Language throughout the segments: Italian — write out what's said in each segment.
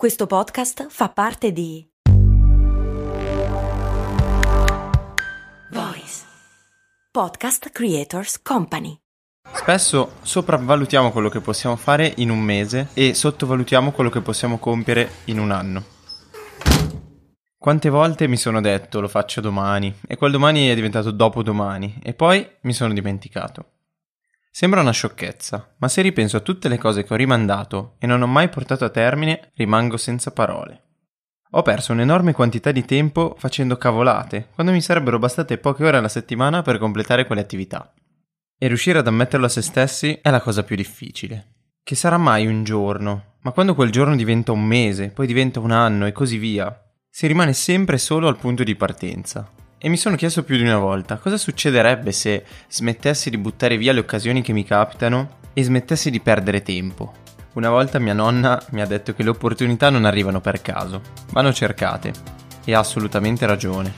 Questo podcast fa parte di Voice Podcast Creators Company. Spesso sopravvalutiamo quello che possiamo fare in un mese e sottovalutiamo quello che possiamo compiere in un anno. Quante volte mi sono detto lo faccio domani e quel domani è diventato dopodomani e poi mi sono dimenticato. Sembra una sciocchezza, ma se ripenso a tutte le cose che ho rimandato e non ho mai portato a termine, rimango senza parole. Ho perso un'enorme quantità di tempo facendo cavolate, quando mi sarebbero bastate poche ore alla settimana per completare quelle attività. E riuscire ad ammetterlo a se stessi è la cosa più difficile. Che sarà mai un giorno, ma quando quel giorno diventa un mese, poi diventa un anno e così via, si rimane sempre solo al punto di partenza. E mi sono chiesto più di una volta cosa succederebbe se smettessi di buttare via le occasioni che mi capitano e smettessi di perdere tempo. Una volta mia nonna mi ha detto che le opportunità non arrivano per caso, vanno cercate. E ha assolutamente ragione.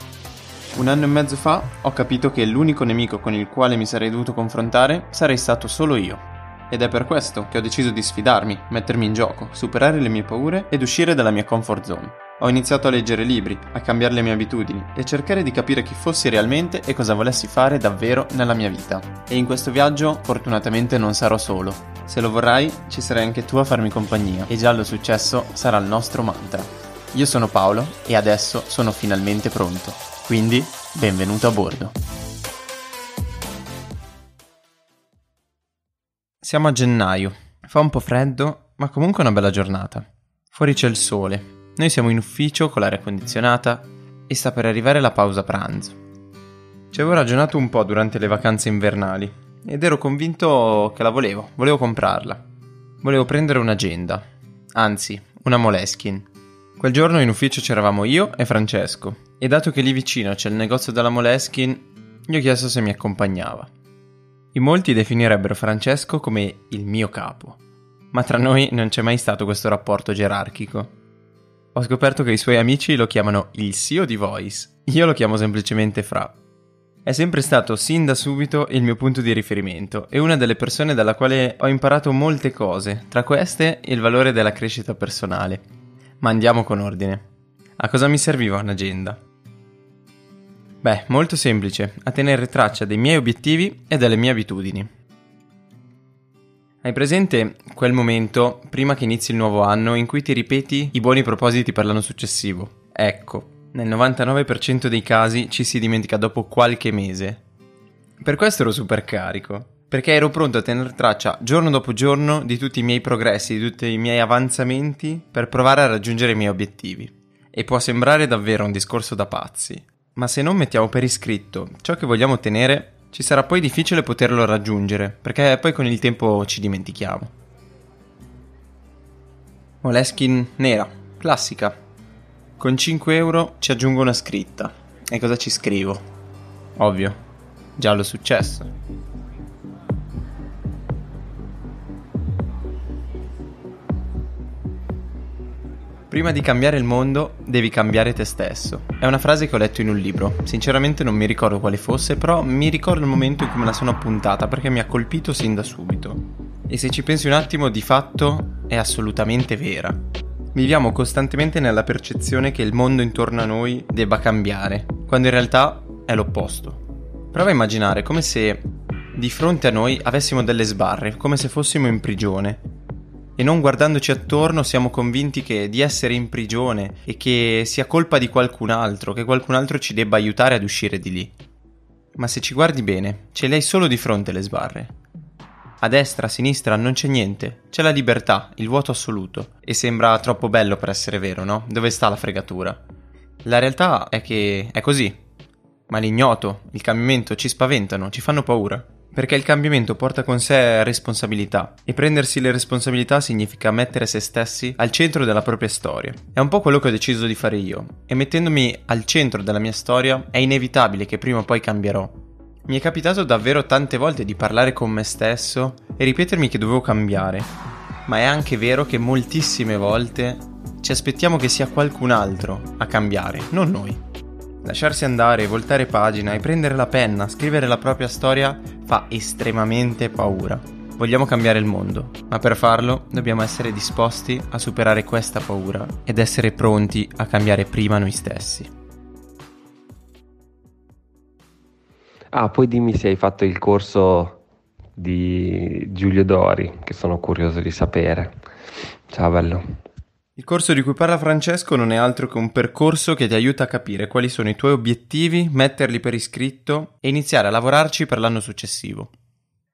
Un anno e mezzo fa ho capito che l'unico nemico con il quale mi sarei dovuto confrontare sarei stato solo io. Ed è per questo che ho deciso di sfidarmi, mettermi in gioco, superare le mie paure ed uscire dalla mia comfort zone. Ho iniziato a leggere libri, a cambiare le mie abitudini e cercare di capire chi fossi realmente e cosa volessi fare davvero nella mia vita. E in questo viaggio fortunatamente non sarò solo. Se lo vorrai, ci sarai anche tu a farmi compagnia e già lo successo sarà il nostro mantra. Io sono Paolo e adesso sono finalmente pronto. Quindi, benvenuto a bordo. Siamo a gennaio. Fa un po' freddo, ma comunque una bella giornata. Fuori c'è il sole noi siamo in ufficio con l'aria condizionata e sta per arrivare la pausa pranzo. Ci avevo ragionato un po' durante le vacanze invernali ed ero convinto che la volevo, volevo comprarla. Volevo prendere un'agenda, anzi, una Moleskin. Quel giorno in ufficio c'eravamo io e Francesco e dato che lì vicino c'è il negozio della Moleskin, gli ho chiesto se mi accompagnava. In molti definirebbero Francesco come il mio capo, ma tra noi non c'è mai stato questo rapporto gerarchico ho scoperto che i suoi amici lo chiamano il CEO di Voice. Io lo chiamo semplicemente Fra. È sempre stato sin da subito il mio punto di riferimento e una delle persone dalla quale ho imparato molte cose, tra queste il valore della crescita personale. Ma andiamo con ordine. A cosa mi serviva un'agenda? Beh, molto semplice, a tenere traccia dei miei obiettivi e delle mie abitudini. Hai presente quel momento, prima che inizi il nuovo anno, in cui ti ripeti i buoni propositi per l'anno successivo? Ecco, nel 99% dei casi ci si dimentica dopo qualche mese. Per questo ero super carico, perché ero pronto a tenere traccia giorno dopo giorno di tutti i miei progressi, di tutti i miei avanzamenti per provare a raggiungere i miei obiettivi. E può sembrare davvero un discorso da pazzi, ma se non mettiamo per iscritto ciò che vogliamo ottenere, ci sarà poi difficile poterlo raggiungere, perché poi con il tempo ci dimentichiamo. Moleskin nera, classica. Con 5 euro ci aggiungo una scritta. E cosa ci scrivo? Ovvio, giallo successo. Prima di cambiare il mondo, devi cambiare te stesso. È una frase che ho letto in un libro. Sinceramente non mi ricordo quale fosse, però mi ricordo il momento in cui me la sono appuntata perché mi ha colpito sin da subito. E se ci pensi un attimo, di fatto è assolutamente vera. Viviamo costantemente nella percezione che il mondo intorno a noi debba cambiare, quando in realtà è l'opposto. Prova a immaginare come se di fronte a noi avessimo delle sbarre, come se fossimo in prigione e non guardandoci attorno siamo convinti che di essere in prigione e che sia colpa di qualcun altro, che qualcun altro ci debba aiutare ad uscire di lì. Ma se ci guardi bene, ce le hai solo di fronte le sbarre. A destra, a sinistra non c'è niente, c'è la libertà, il vuoto assoluto. E sembra troppo bello per essere vero, no? Dove sta la fregatura? La realtà è che è così. Ma l'ignoto, il cambiamento ci spaventano, ci fanno paura. Perché il cambiamento porta con sé responsabilità e prendersi le responsabilità significa mettere se stessi al centro della propria storia. È un po' quello che ho deciso di fare io e mettendomi al centro della mia storia è inevitabile che prima o poi cambierò. Mi è capitato davvero tante volte di parlare con me stesso e ripetermi che dovevo cambiare, ma è anche vero che moltissime volte ci aspettiamo che sia qualcun altro a cambiare, non noi. Lasciarsi andare, voltare pagina e prendere la penna, scrivere la propria storia fa estremamente paura. Vogliamo cambiare il mondo, ma per farlo dobbiamo essere disposti a superare questa paura ed essere pronti a cambiare prima noi stessi. Ah, poi dimmi se hai fatto il corso di Giulio Dori, che sono curioso di sapere. Ciao bello. Il corso di cui parla Francesco non è altro che un percorso che ti aiuta a capire quali sono i tuoi obiettivi, metterli per iscritto e iniziare a lavorarci per l'anno successivo.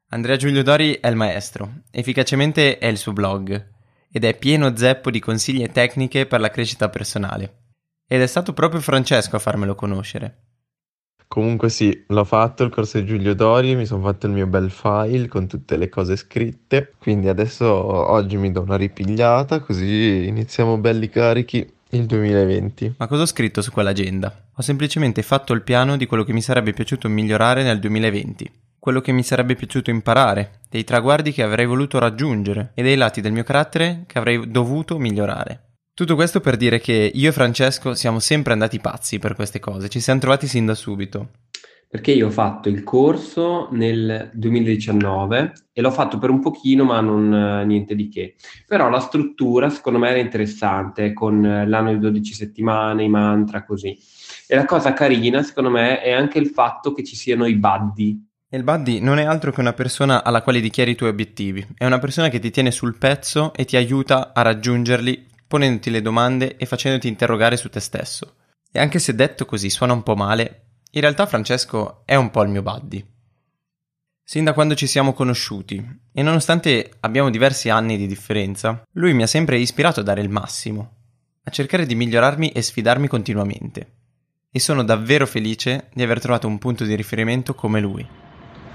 Andrea Giulio Dori è il maestro, efficacemente è il suo blog ed è pieno zeppo di consigli e tecniche per la crescita personale. Ed è stato proprio Francesco a farmelo conoscere. Comunque sì, l'ho fatto il corso di Giulio Dori, mi sono fatto il mio bel file con tutte le cose scritte, quindi adesso oggi mi do una ripigliata così iniziamo belli carichi il 2020. Ma cosa ho scritto su quell'agenda? Ho semplicemente fatto il piano di quello che mi sarebbe piaciuto migliorare nel 2020, quello che mi sarebbe piaciuto imparare, dei traguardi che avrei voluto raggiungere e dei lati del mio carattere che avrei dovuto migliorare. Tutto questo per dire che io e Francesco siamo sempre andati pazzi per queste cose, ci siamo trovati sin da subito. Perché io ho fatto il corso nel 2019 e l'ho fatto per un pochino, ma non eh, niente di che. Però la struttura secondo me era interessante, con l'anno di 12 settimane, i mantra, così. E la cosa carina, secondo me, è anche il fatto che ci siano i buddy. E il buddy non è altro che una persona alla quale dichiari i tuoi obiettivi. È una persona che ti tiene sul pezzo e ti aiuta a raggiungerli ponendoti le domande e facendoti interrogare su te stesso. E anche se detto così suona un po' male, in realtà Francesco è un po' il mio buddy. Sin da quando ci siamo conosciuti, e nonostante abbiamo diversi anni di differenza, lui mi ha sempre ispirato a dare il massimo, a cercare di migliorarmi e sfidarmi continuamente. E sono davvero felice di aver trovato un punto di riferimento come lui.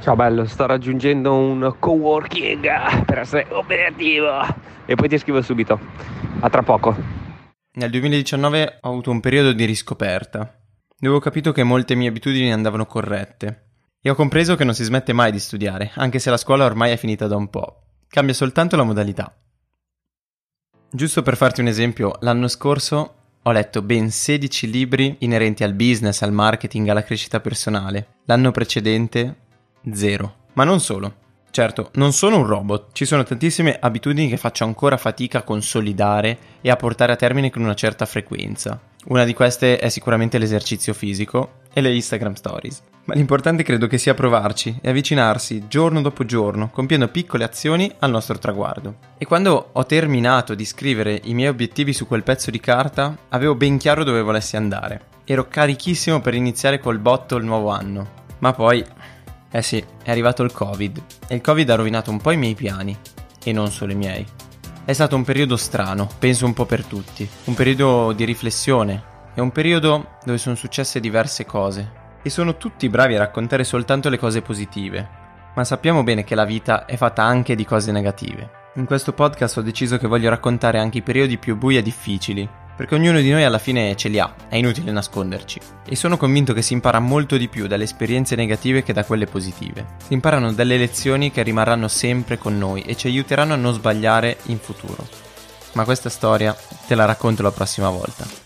Ciao bello, sto raggiungendo un coworking per essere operativo e poi ti scrivo subito. A tra poco. Nel 2019 ho avuto un periodo di riscoperta, dove ho capito che molte mie abitudini andavano corrette e ho compreso che non si smette mai di studiare, anche se la scuola ormai è finita da un po'. Cambia soltanto la modalità. Giusto per farti un esempio, l'anno scorso ho letto ben 16 libri inerenti al business, al marketing, alla crescita personale. L'anno precedente Zero. Ma non solo. Certo, non sono un robot, ci sono tantissime abitudini che faccio ancora fatica a consolidare e a portare a termine con una certa frequenza. Una di queste è sicuramente l'esercizio fisico e le Instagram Stories. Ma l'importante credo che sia provarci e avvicinarsi giorno dopo giorno, compiendo piccole azioni al nostro traguardo. E quando ho terminato di scrivere i miei obiettivi su quel pezzo di carta, avevo ben chiaro dove volessi andare. Ero carichissimo per iniziare col botto il nuovo anno. Ma poi eh sì, è arrivato il Covid. E il Covid ha rovinato un po' i miei piani, e non solo i miei. È stato un periodo strano, penso un po' per tutti, un periodo di riflessione, è un periodo dove sono successe diverse cose, e sono tutti bravi a raccontare soltanto le cose positive, ma sappiamo bene che la vita è fatta anche di cose negative. In questo podcast ho deciso che voglio raccontare anche i periodi più bui e difficili, perché ognuno di noi alla fine ce li ha, è inutile nasconderci. E sono convinto che si impara molto di più dalle esperienze negative che da quelle positive. Si imparano dalle lezioni che rimarranno sempre con noi e ci aiuteranno a non sbagliare in futuro. Ma questa storia te la racconto la prossima volta.